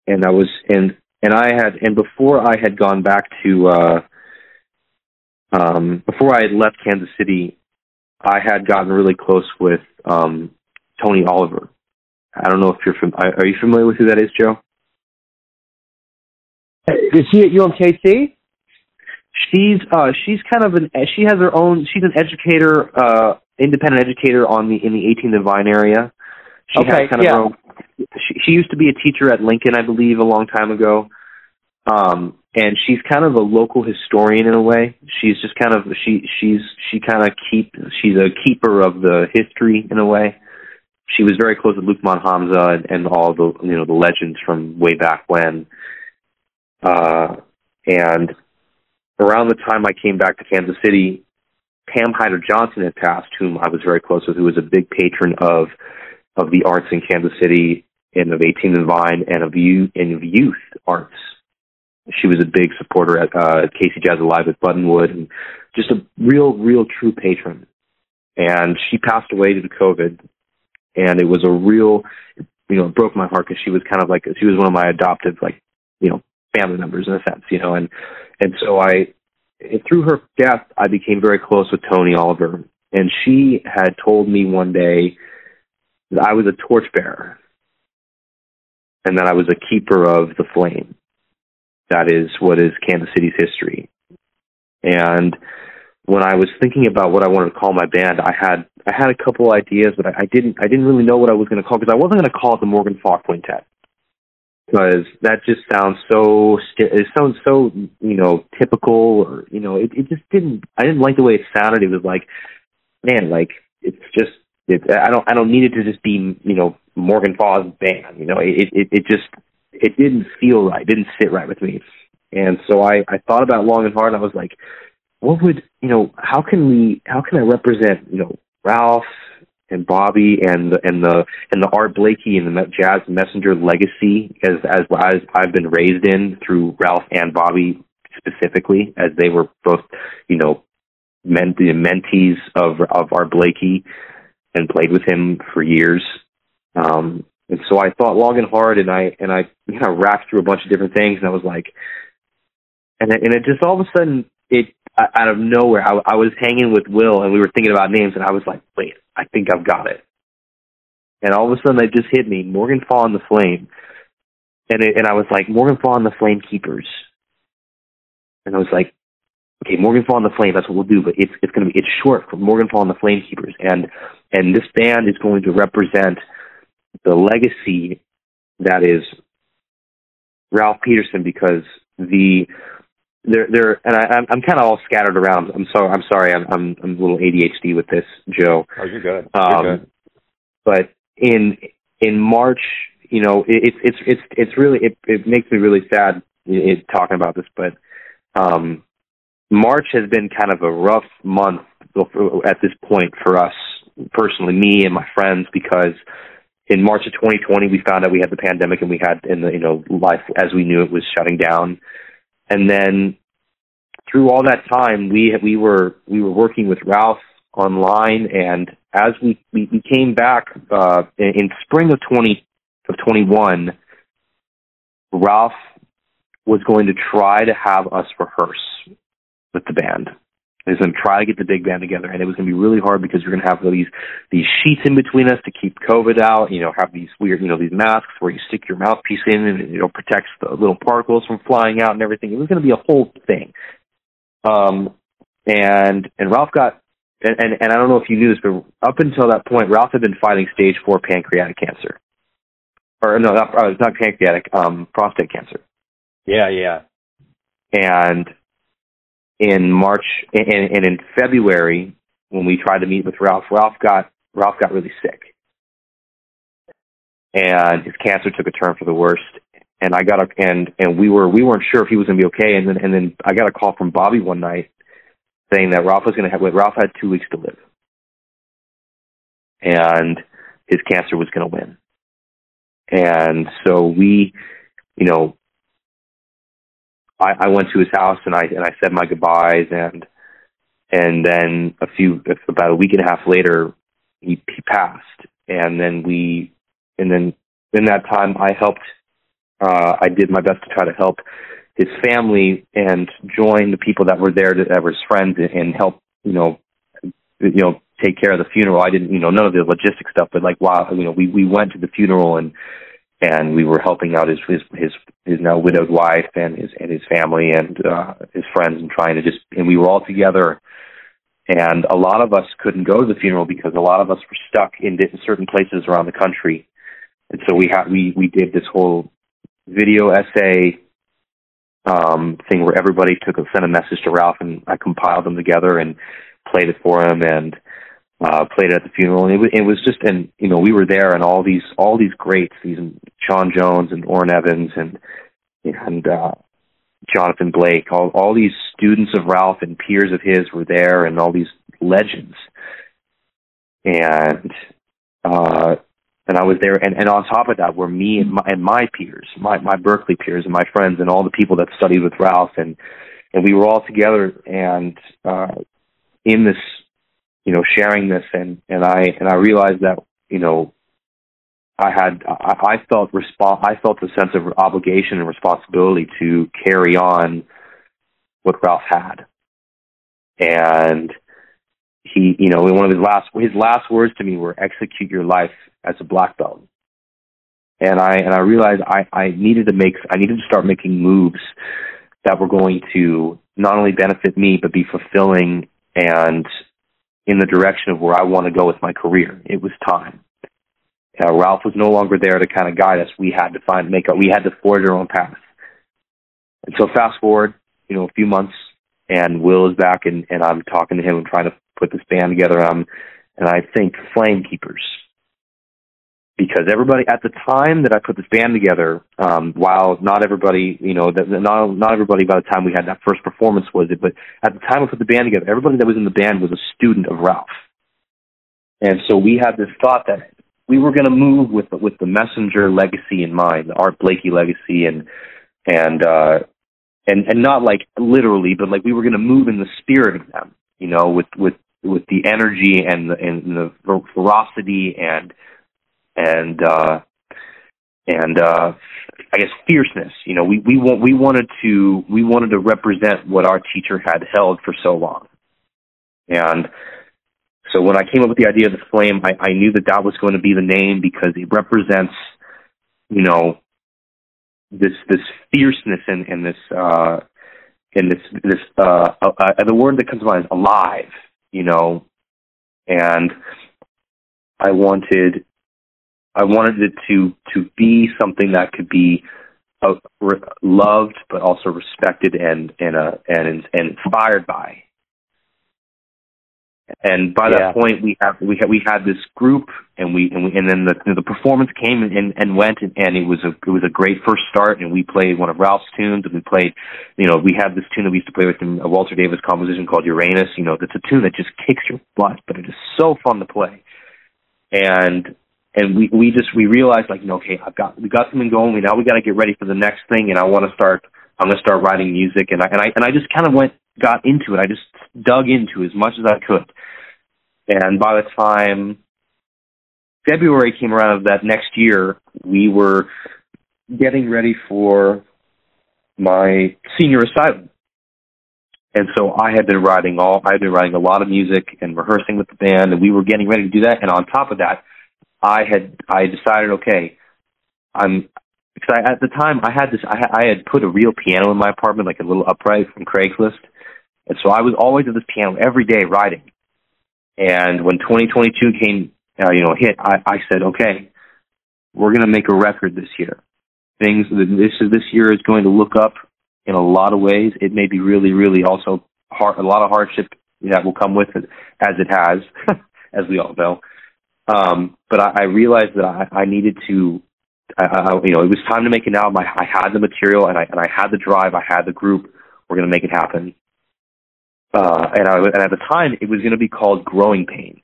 And I was and and I had and before I had gone back to uh um before I had left Kansas City, I had gotten really close with um Tony Oliver. I don't know if you're from are you familiar with who that is, Joe? Is he at UMKC? She's uh she's kind of an she has her own she's an educator uh independent educator on the in the 18th and Vine area. She okay, has kind yeah. of her own, she, she used to be a teacher at Lincoln, I believe, a long time ago. Um and she's kind of a local historian in a way. She's just kind of she she's she kind of keep she's a keeper of the history in a way. She was very close with Luqman Hamza and, and all the you know the legends from way back when. Uh, and around the time I came back to Kansas City, Pam Hyder Johnson had passed, whom I was very close with, who was a big patron of of the arts in Kansas City and of 18 and Vine and of youth and of youth arts she was a big supporter at uh, KC Jazz Alive at Buttonwood, and just a real, real, true patron. And she passed away due to COVID, and it was a real, you know, it broke my heart because she was kind of like she was one of my adoptive, like, you know, family members in a sense, you know, and and so I, through her death, I became very close with Tony Oliver, and she had told me one day that I was a torchbearer, and that I was a keeper of the flame. That is what is Kansas City's history. And when I was thinking about what I wanted to call my band, I had I had a couple ideas, but I, I didn't I didn't really know what I was going to call because I wasn't going to call it the Morgan Faw Quintet because that just sounds so it sounds so you know typical or you know it it just didn't I didn't like the way it sounded. It was like man like it's just it, I don't I don't need it to just be you know Morgan Faw's band. You know it it it just it didn't feel right, It didn't sit right with me. And so I, I thought about it long and hard and I was like, what would, you know, how can we, how can I represent, you know, Ralph and Bobby and and the, and the Art Blakey and the Jazz Messenger legacy as, as, as I've been raised in through Ralph and Bobby specifically as they were both, you know, men, the mentees of, of Art Blakey and played with him for years. Um, and so I thought long and hard, and I and I you know racked through a bunch of different things, and I was like, and it, and it just all of a sudden it out of nowhere I, I was hanging with Will, and we were thinking about names, and I was like, wait, I think I've got it. And all of a sudden, it just hit me: Morgan Faw and the Flame, and it, and I was like, Morgan Faw and the Flame Keepers, and I was like, okay, Morgan Faw and the Flame, that's what we'll do, but it's it's to be it's short for Morgan Faw and the Flame Keepers, and and this band is going to represent the legacy that is Ralph Peterson because the there there and I, I'm I'm kind of all scattered around. I'm sorry. I'm sorry. I'm I'm I'm a little ADHD with this, Joe. Oh, you're good. Um, you're good. But in in March, you know, it's it's it's it's really it it makes me really sad it, talking about this, but um, March has been kind of a rough month at this point for us personally, me and my friends, because in March of 2020, we found out we had the pandemic and we had, in the, you know, life as we knew it was shutting down. And then through all that time, we, we were, we were working with Ralph online. And as we, we, we came back, uh, in, in spring of 20, of 21, Ralph was going to try to have us rehearse with the band is going to try to get the big band together, and it was going to be really hard because you're going to have these these sheets in between us to keep COVID out. You know, have these weird, you know, these masks where you stick your mouthpiece in and you know protects the little particles from flying out and everything. It was going to be a whole thing. Um, and and Ralph got and, and and I don't know if you knew this, but up until that point, Ralph had been fighting stage four pancreatic cancer, or no, not, uh, not pancreatic, um, prostate cancer. Yeah, yeah. And in March and, and in February when we tried to meet with Ralph, Ralph got Ralph got really sick, and his cancer took a turn for the worst. And I got a and and we were we weren't sure if he was going to be okay. And then and then I got a call from Bobby one night saying that Ralph was going to have Ralph had two weeks to live, and his cancer was going to win. And so we, you know, I, I went to his house and I and I said my goodbyes and and then a few about a week and a half later he he passed. And then we and then in that time I helped uh I did my best to try to help his family and join the people that were there that were his friends and, and help you know you know take care of the funeral. I didn't you know none of the logistic stuff but like wow you know we we went to the funeral and and we were helping out his his his, his now widowed wife and his and his family and uh, his friends and trying to just and we were all together. And a lot of us couldn't go to the funeral because a lot of us were stuck in certain places around the country. And so we had we we did this whole video essay um, thing where everybody took a sent a message to Ralph, and I compiled them together and played it for him, and uh, played at the funeral. And it was, it was just, and you know, we were there, and all these all these greats, these Sean Jones and Orrin Evans and and uh, Jonathan Blake, all all these students of Ralph and peers of his were there, and all these legends. And uh, and I was there, and, and on top of that were me and my, and my peers, my my Berklee peers and my friends, and all the people that studied with Ralph, and and we were all together and uh, in this, you know, sharing this, and and I and I realized that you know, I had I, I felt resp- I felt a sense of obligation and responsibility to carry on what Ralph had, and he, you know, one of his last his last words to me were "execute your life as a black belt." And I and I realized I I needed to make I needed to start making moves that were going to not only benefit me but be fulfilling and in the direction of where I want to go with my career. It was time. Uh, Ralph was no longer there to kind of guide us. We had to find make our, we had to forge our own path. And so fast forward, you know, a few months, and Will is back, and and I'm talking to him and trying to put this band together. Um, and I think Flame Keepers, because everybody at the time that I put this band together, um, while not everybody, you know, that not not everybody by the time we had that first performance was it, but at the time we put the band together, everybody that was in the band was a student of Ralph, and so we had this thought that we were going to move with with the messenger legacy in mind, the Art Blakey legacy, and and uh, and and not like literally, but like we were going to move in the spirit of them, you know, with with with the energy and the and the ferocity and and uh and uh I guess fierceness. You know, we we want we wanted to we wanted to represent what our teacher had held for so long. And so when I came up with the idea of the flame, I, I knew that that was going to be the name because it represents, you know, this this fierceness and, and this uh and this this uh, uh, the word that comes to mind is alive you know, and I wanted I wanted it to to be something that could be uh, re- loved, but also respected and and uh, and and inspired by. And by yeah. that point, we have we had we had this group, and we and we and then the the performance came and and went, and, and it was a it was a great first start. And we played one of Ralph's tunes, and we played, you know, we had this tune that we used to play with him, a Walter Davis composition called Uranus. You know, that's a tune that just kicks your butt, but it is so fun to play. And and we we just we realized like, know, okay, I've got we got something going. We now we got to get ready for the next thing, and I want to start. I'm to start writing music, and I and I and I just kind of went got into it. I just dug into as much as I could. And by the time February came around of that next year, we were getting ready for my senior recital. And so I had been writing all I had been writing a lot of music and rehearsing with the band and we were getting ready to do that and on top of that I had I decided okay I'm because I, at the time I had this I, I had put a real piano in my apartment like a little upright from Craigslist and so I was always at this piano every day writing. And when 2022 came, uh, you know, hit, I, I said, okay, we're going to make a record this year. Things this this year is going to look up in a lot of ways. It may be really, really also hard, a lot of hardship that will come with it, as it has, as we all know. Um, but I, I realized that I, I needed to, I, I, you know, it was time to make an album. I, I had the material and I and I had the drive. I had the group. We're going to make it happen uh, and, I, and at the time it was going to be called Growing Pains.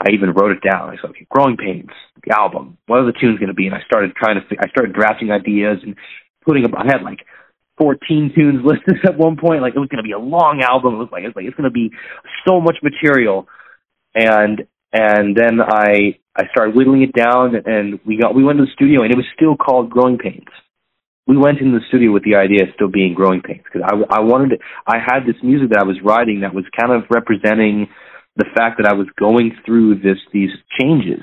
I even wrote it down. I said, okay, Growing Pains, the album. What are the tunes going to be? And I started trying to, I started drafting ideas and putting up. I had like 14 tunes listed at one point. Like it was going to be a long album. It was like, it was like it's going to be so much material. And and then I I started whittling it down, and we got we went to the studio, and it was still called Growing Pains we went into the studio with the idea of still being growing pains because I, I wanted to, I had this music that I was writing that was kind of representing the fact that I was going through this these changes.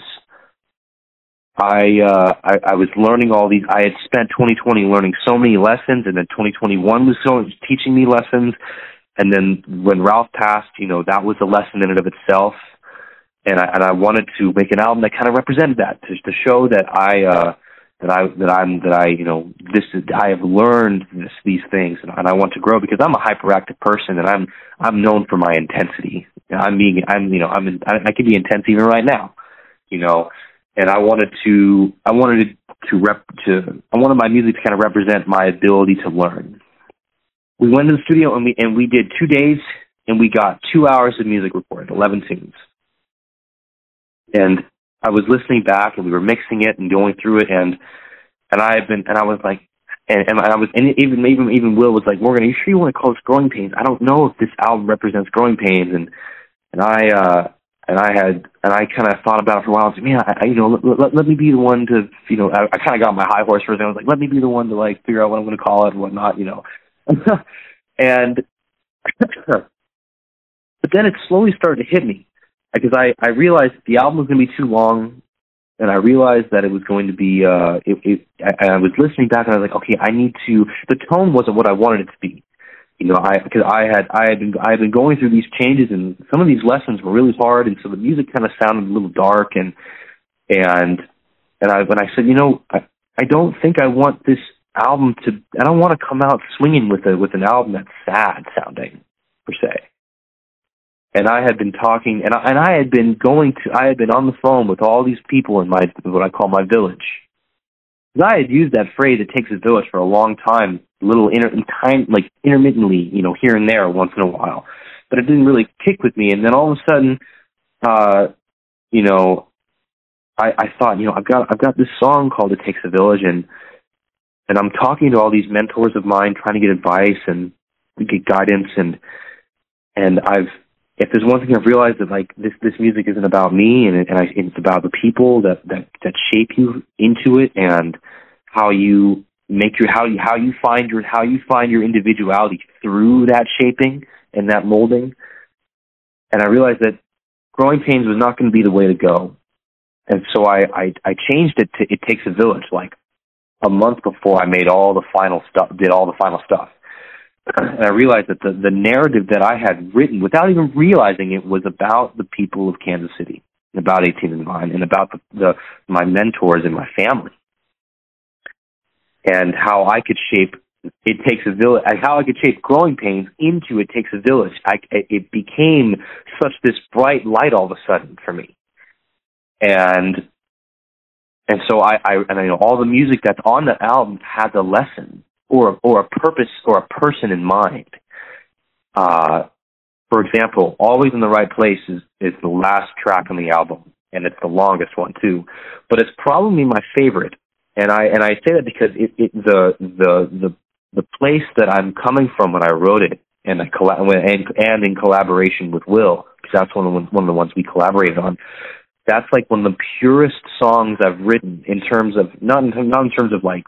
I, uh, I I was learning all these. I had spent 2020 learning so many lessons, and then 2021 was so teaching me lessons. And then when Ralph passed, you know, that was a lesson in and of itself. And I and I wanted to make an album that kind of represented that to to show that I uh that I that I'm that I you know this is, I have learned this these things and, and I want to grow because I'm a hyperactive person and I'm I'm known for my intensity. I'm being I'm you know I'm in, I, I can be intense even right now, you know, and I wanted to I wanted to rep to I wanted my music to kind of represent my ability to learn. We went to the studio and we and we did two days and we got two hours of music recorded, eleven tunes. And I was listening back and we were mixing it and going through it and and I had been and I was like and, and I was and even even even Will was like Morgan, are you sure you want to call this growing pains? I don't know if this album represents growing pains and and I uh and I had and I kind of thought about it for a while. I was like, man, I, I you know let, let, let me be the one to you know I, I kind of got my high horse for it. I was like, let me be the one to like figure out what I'm going to call it and whatnot, you know. and but then it slowly started to hit me because I I realized the album was going to be too long, and I realized that it was going to be uh it, it I, I was listening back and I was like, okay, I need to. The tone wasn't what I wanted it to be, you know. I because I had I had been I had been going through these changes and some of these lessons were really hard, and so the music kind of sounded a little dark and and and I when I said, you know, I I don't think I want this album to I don't want to come out swinging with a with an album that's sad sounding per se and I had been talking, and I, and I had been going to, I had been on the phone with all these people in my what I call my village. I had used that phrase "it takes a village" for a long time, little inter, time, like intermittently, you know, here and there, once in a while, but it didn't really kick with me. And then all of a sudden, uh, you know, I, I thought, you know, I've got I've got this song called "It Takes a Village," and and I'm talking to all these mentors of mine, trying to get advice and get guidance, and and I've if there's one thing I've realized that like this this music isn't about me and, it, and I, it's about the people that that that shape you into it and how you make your how you how you find your how you find your individuality through that shaping and that molding. And I realized that growing pains was not going to be the way to go. And so I, I I changed it to it takes a village like a month before I made all the final stuff did all the final stuff and I realized that the, the narrative that I had written, without even realizing it, was about the people of Kansas City, about 18 and Vine, and about the, the my mentors and my family, and how I could shape it takes a village, how I could shape growing pains into it takes a village. I, it became such this bright light all of a sudden for me, and and so I, I and I know all the music that's on the album has a lesson or or a purpose or a person in mind. Uh, for example, "Always in the Right Place" is is the last track on the album, and it's the longest one too. But it's probably my favorite, and I and I say that because it, it the the the the place that I'm coming from when I wrote it, and I colla- and and in collaboration with Will, because that's one of the, one of the ones we collaborated on. That's like one of the purest songs I've written in terms of not in, not in terms of like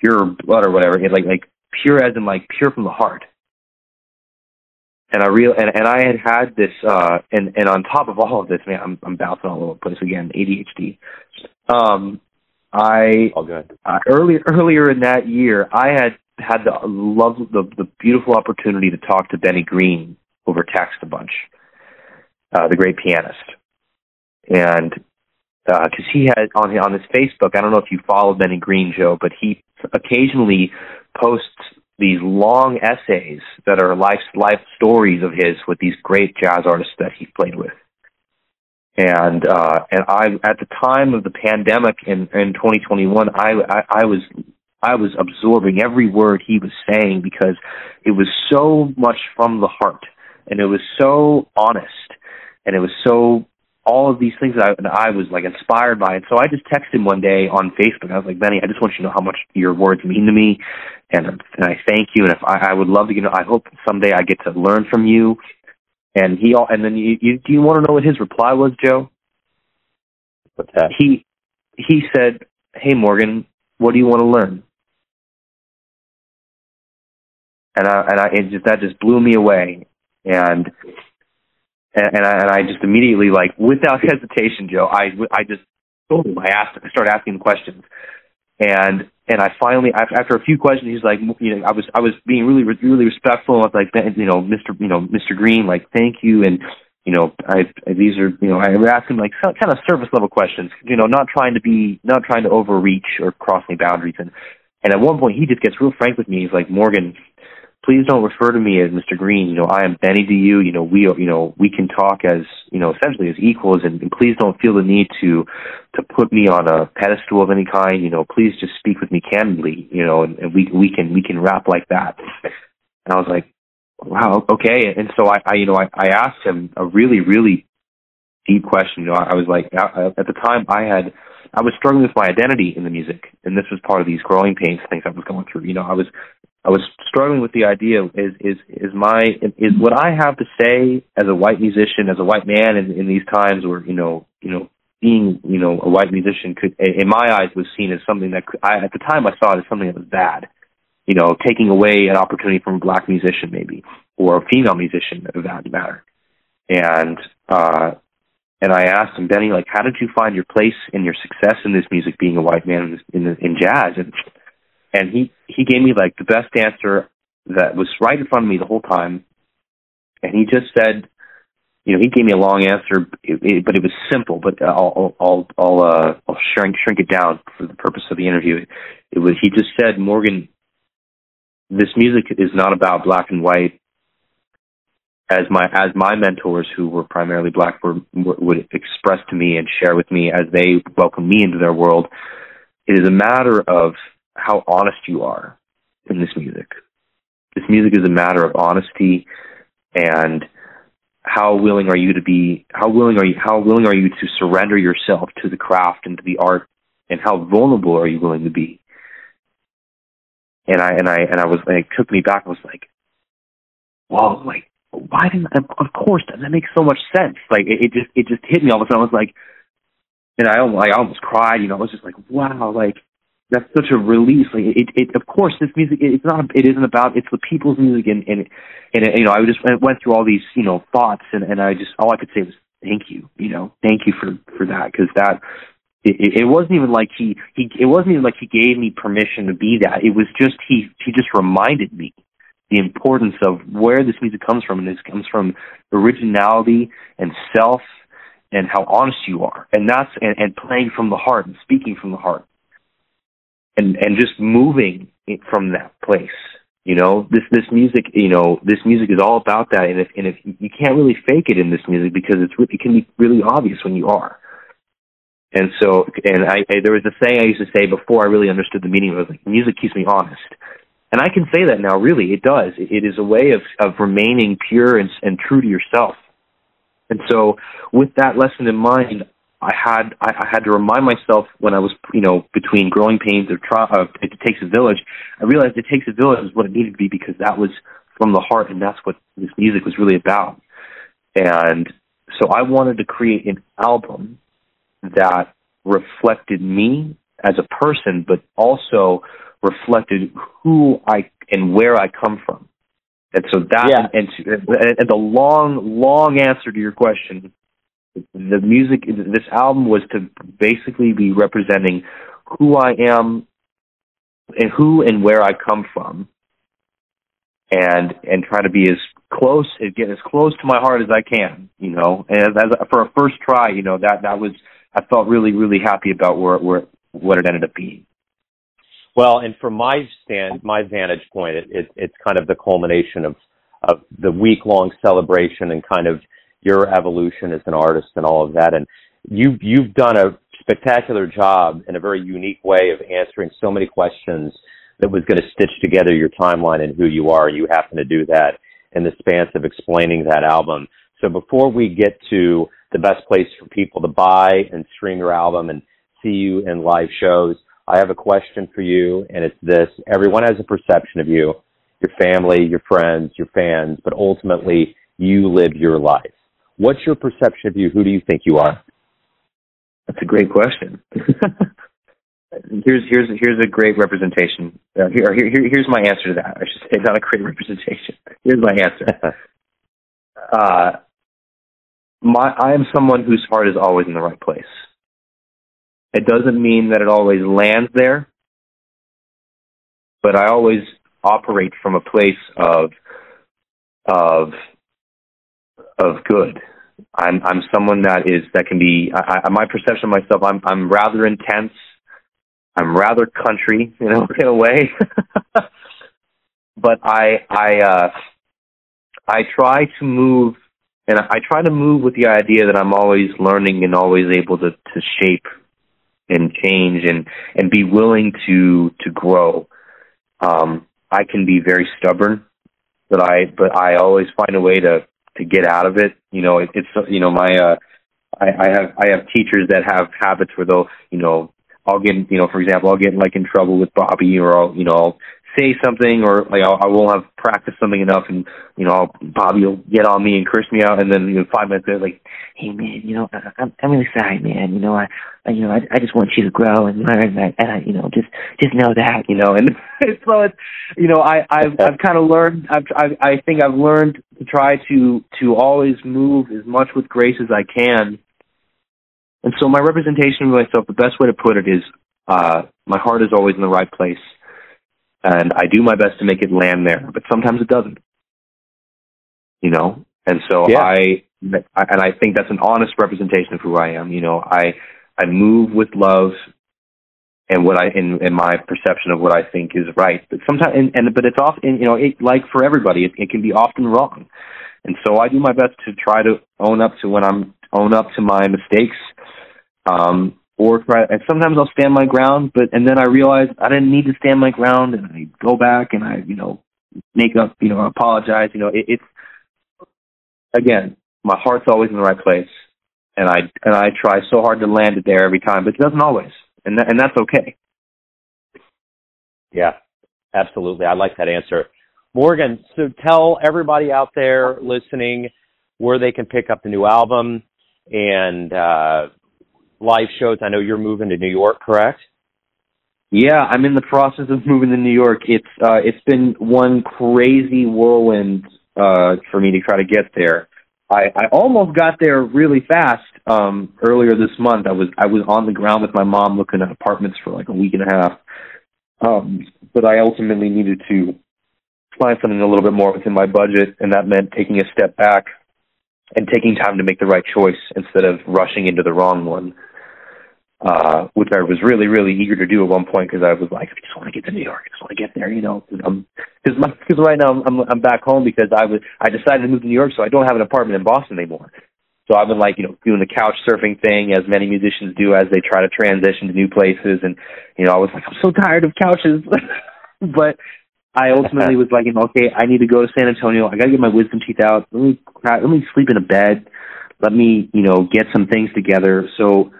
pure blood or whatever, like like pure as in like pure from the heart. And I real and, and I had had this uh and and on top of all of this, man, I'm I'm bouncing all over the place again, ADHD. Um, I all good. Uh, earlier earlier in that year, I had had the love the the beautiful opportunity to talk to Benny Green over text a bunch, uh, the great pianist, and because uh, he had on on his Facebook. I don't know if you followed Benny Green, Joe, but he occasionally posts these long essays that are life life stories of his with these great jazz artists that he played with. And uh, and I at the time of the pandemic in in 2021, I, I I was I was absorbing every word he was saying because it was so much from the heart and it was so honest and it was so all of these things that I, that I was like inspired by. And so I just texted him one day on Facebook. I was like, Benny, I just want you to know how much your words mean to me, and, and I thank you. And if I, I would love to, you know, I hope someday I get to learn from you. And he all, and then you, you do you want to know what his reply was, Joe? What's that? He he said, "Hey Morgan, what do you want to learn?" And I and I it just that just blew me away. And and, and I, and I just immediately like without hesitation, Joe, I I just told him. I asked, I started asking questions, and and I finally after a few questions, he's like, you know, I was I was being really really respectful. I was like, you know, Mr. You know, Mr. Green, like, thank you, and you know, I, these are, you know, I ask him like some, kind of service level questions, you know, not trying to be, not trying to overreach or cross any boundaries. And, and at one point he just gets real frank with me. He's like, Morgan, please don't refer to me as Mr. Green. You know, I am Benny to you. You know, we, are, you know, we can talk as, you know, essentially as equals and, and please don't feel the need to, to put me on a pedestal of any kind. You know, please just speak with me candidly, you know, and, and we, we can, we can rap like that. And I was like, wow, okay. And so I, I you know, I, I asked him a really, really deep question. You know, I, I was like, I, at the time I had, I was struggling with my identity in the music, and this was part of these growing pains things I was going through. You know, I was, I was struggling with the idea is is is my is what I have to say as a white musician, as a white man in, in these times, where you know, you know, being you know a white musician could, in my eyes, was seen as something that could, I at the time I saw it as something that was bad you know, taking away an opportunity from a black musician maybe, or a female musician of that matter. And uh and I asked him, Benny, like, how did you find your place and your success in this music, being a white man in in, in jazz? And and he he gave me like the best answer that was right in front of me the whole time. And he just said, you know, he gave me a long answer, it, it, but it was simple. But I'll I'll I'll uh, I'll shrink shrink it down for the purpose of the interview. It was he just said, Morgan, this music is not about black and white as my as my mentors who were primarily black were, would express to me and share with me as they welcome me into their world it is a matter of how honest you are in this music this music is a matter of honesty and how willing are you to be how willing are you how willing are you to surrender yourself to the craft and to the art and how vulnerable are you willing to be and I and I and I was and it took me back. I was like, whoa, like why didn't of course that, that makes so much sense. Like it, it just it just hit me all of a sudden. I was like, and I almost I almost cried. You know, I was just like, wow, like that's such a release. Like it, it of course this music it's not it isn't about it's the people's music and and and you know I just went through all these you know thoughts and and I just all I could say was thank you you know thank you for for that because that it, it wasn't even like he he it wasn't even like he gave me permission to be that. It was just he he just reminded me the importance of where this music comes from, and this comes from originality and self and how honest you are, and that's and, and playing from the heart and speaking from the heart, and and just moving from that place. You know, this this music, you know, this music is all about that, and if and if you can't really fake it in this music because it's it can be really obvious when you are. And so, and I, I there was a saying I used to say before I really understood the meaning it, like music keeps me honest. And I can say that now, really, it does. It, it is a way of, of remaining pure and, and true to yourself. And so, with that lesson in mind, I had I, I had to remind myself when I was you know between growing pains of tra- uh, it takes a village. I realized it takes a village is what it needed to be because that was from the heart, and that's what this music was really about. And so I wanted to create an album that reflected me as a person, but also reflected who I and where I come from. And so that, yeah. and, and, and the long, long answer to your question, the music, this album was to basically be representing who I am and who and where I come from and, and try to be as close, and get as close to my heart as I can, you know, and as, as for a first try, you know, that, that was, I felt really, really happy about where, where what it ended up being. Well, and from my stand, my vantage point, it, it, it's kind of the culmination of of the week long celebration and kind of your evolution as an artist and all of that. And you've you've done a spectacular job in a very unique way of answering so many questions that was going to stitch together your timeline and who you are. You happen to do that in the span of explaining that album. So before we get to the best place for people to buy and stream your album and see you in live shows. I have a question for you, and it's this. Everyone has a perception of you, your family, your friends, your fans, but ultimately you live your life. What's your perception of you? Who do you think you are? That's a great question. here's here's here's a great representation. Uh, here, here here's my answer to that. I should say not a great representation. Here's my answer. uh, my I am someone whose heart is always in the right place. It doesn't mean that it always lands there, but I always operate from a place of of of good. I'm I'm someone that is that can be. I, I, my perception of myself. I'm I'm rather intense. I'm rather country, you know, in a way. but I I uh, I try to move, and I try to move with the idea that I'm always learning and always able to to shape and change and and be willing to to grow. Um, I can be very stubborn, but I but I always find a way to to get out of it. You know, it, it's you know my uh, I, I have I have teachers that have habits where they'll you know I'll get you know for example I'll get like in trouble with Bobby or I'll you know say something or like I'll, I won't have practiced something enough and you know I'll, Bobby will get on me and curse me out. And then you know five minutes later like hey man you know I, I'm I'm really sorry man. You know I, I you know I I just want you to grow and learn and I, and I you know just just know that you know. And so it's you know I I've I've kind of learned I've I I think I've learned to try to to always move as much with grace as I can. And so my representation of myself the best way to put it is uh my heart is always in the right place and I do my best to make it land there, but sometimes it doesn't. You know, and so yeah. I, and I think that's an honest representation of who I am. You know, I I move with love and what I in, in my perception of what I think is right. But sometimes, and, and but it's often, you know, it, like for everybody, it, it can be often wrong. And so I do my best to try to own up to when I'm own up to my mistakes. Um, or and sometimes I'll stand my ground, but and then I realize I didn't need to stand my ground, and I go back and I, you know, make up, you know, apologize. You know, it, it's again, my heart's always in the right place, and I and I try so hard to land it there every time, but it doesn't always, and that, and that's okay. Yeah, absolutely. I like that answer, Morgan. So tell everybody out there listening where they can pick up the new album and uh, live shows. I know you're moving to New York, correct? Yeah, I'm in the process of moving to New York. It's uh it's been one crazy whirlwind uh for me to try to get there. I I almost got there really fast um earlier this month. I was I was on the ground with my mom looking at apartments for like a week and a half. Um but I ultimately needed to find something a little bit more within my budget and that meant taking a step back and taking time to make the right choice instead of rushing into the wrong one uh, which I was really, really eager to do at one point because I was like, I just want to get to New York. I just want to get there, you know. Because um, because right now I'm I'm back home because I was I decided to move to New York, so I don't have an apartment in Boston anymore. So I've been like, you know, doing the couch surfing thing as many musicians do as they try to transition to new places. And, you know, I was like, I'm so tired of couches. but I ultimately was like, you know, okay, I need to go to San Antonio. I got to get my wisdom teeth out. Let me, let me sleep in a bed. Let me, you know, get some things together. So,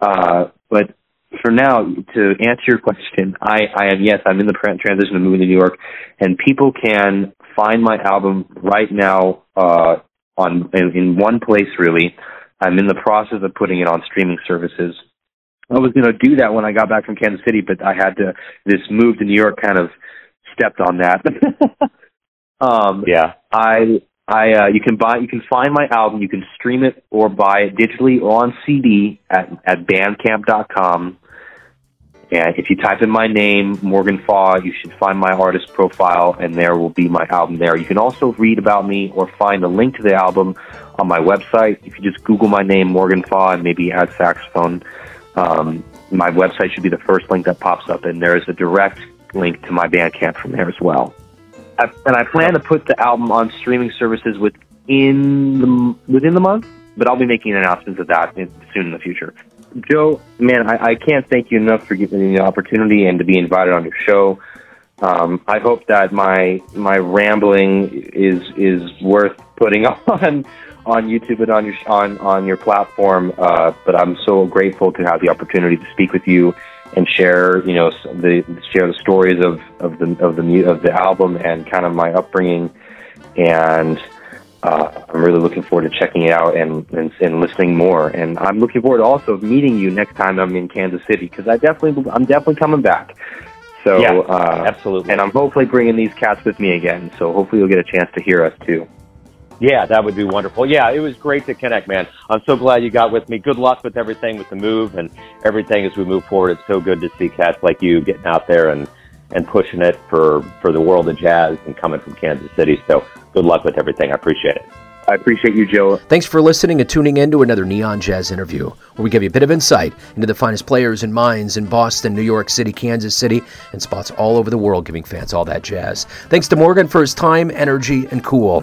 but for now, to answer your question, I, I am yes, I'm in the transition of moving to New York, and people can find my album right now uh, on in, in one place. Really, I'm in the process of putting it on streaming services. I was going to do that when I got back from Kansas City, but I had to. This move to New York kind of stepped on that. um, yeah, I I uh, you can buy you can find my album. You can stream it or buy it digitally or on CD at at Bandcamp.com. And if you type in my name, Morgan Faw, you should find my artist profile, and there will be my album there. You can also read about me or find a link to the album on my website. If you just Google my name, Morgan Faw, and maybe add saxophone, um, my website should be the first link that pops up, and there is a direct link to my Bandcamp from there as well. And I plan to put the album on streaming services within the within the month, but I'll be making announcements of that in, soon in the future. Joe, man, I, I can't thank you enough for giving me the opportunity and to be invited on your show. Um, I hope that my my rambling is is worth putting on on YouTube and on your on on your platform. Uh, but I'm so grateful to have the opportunity to speak with you and share, you know, the share the stories of of the of the of the album and kind of my upbringing, and uh, I'm really looking forward to checking it out and, and, and listening more. And I'm looking forward to also meeting you next time I'm in Kansas City because I definitely I'm definitely coming back. So yeah, uh, absolutely, and I'm hopefully bringing these cats with me again. So hopefully you'll get a chance to hear us too. Yeah, that would be wonderful. Yeah, it was great to connect, man. I'm so glad you got with me. Good luck with everything with the move and everything as we move forward. It's so good to see cats like you getting out there and, and pushing it for, for the world of jazz and coming from Kansas City. So good luck with everything. I appreciate it. I appreciate you, Joe. Thanks for listening and tuning in to another Neon Jazz interview, where we give you a bit of insight into the finest players and minds in Boston, New York City, Kansas City, and spots all over the world giving fans all that jazz. Thanks to Morgan for his time, energy, and cool.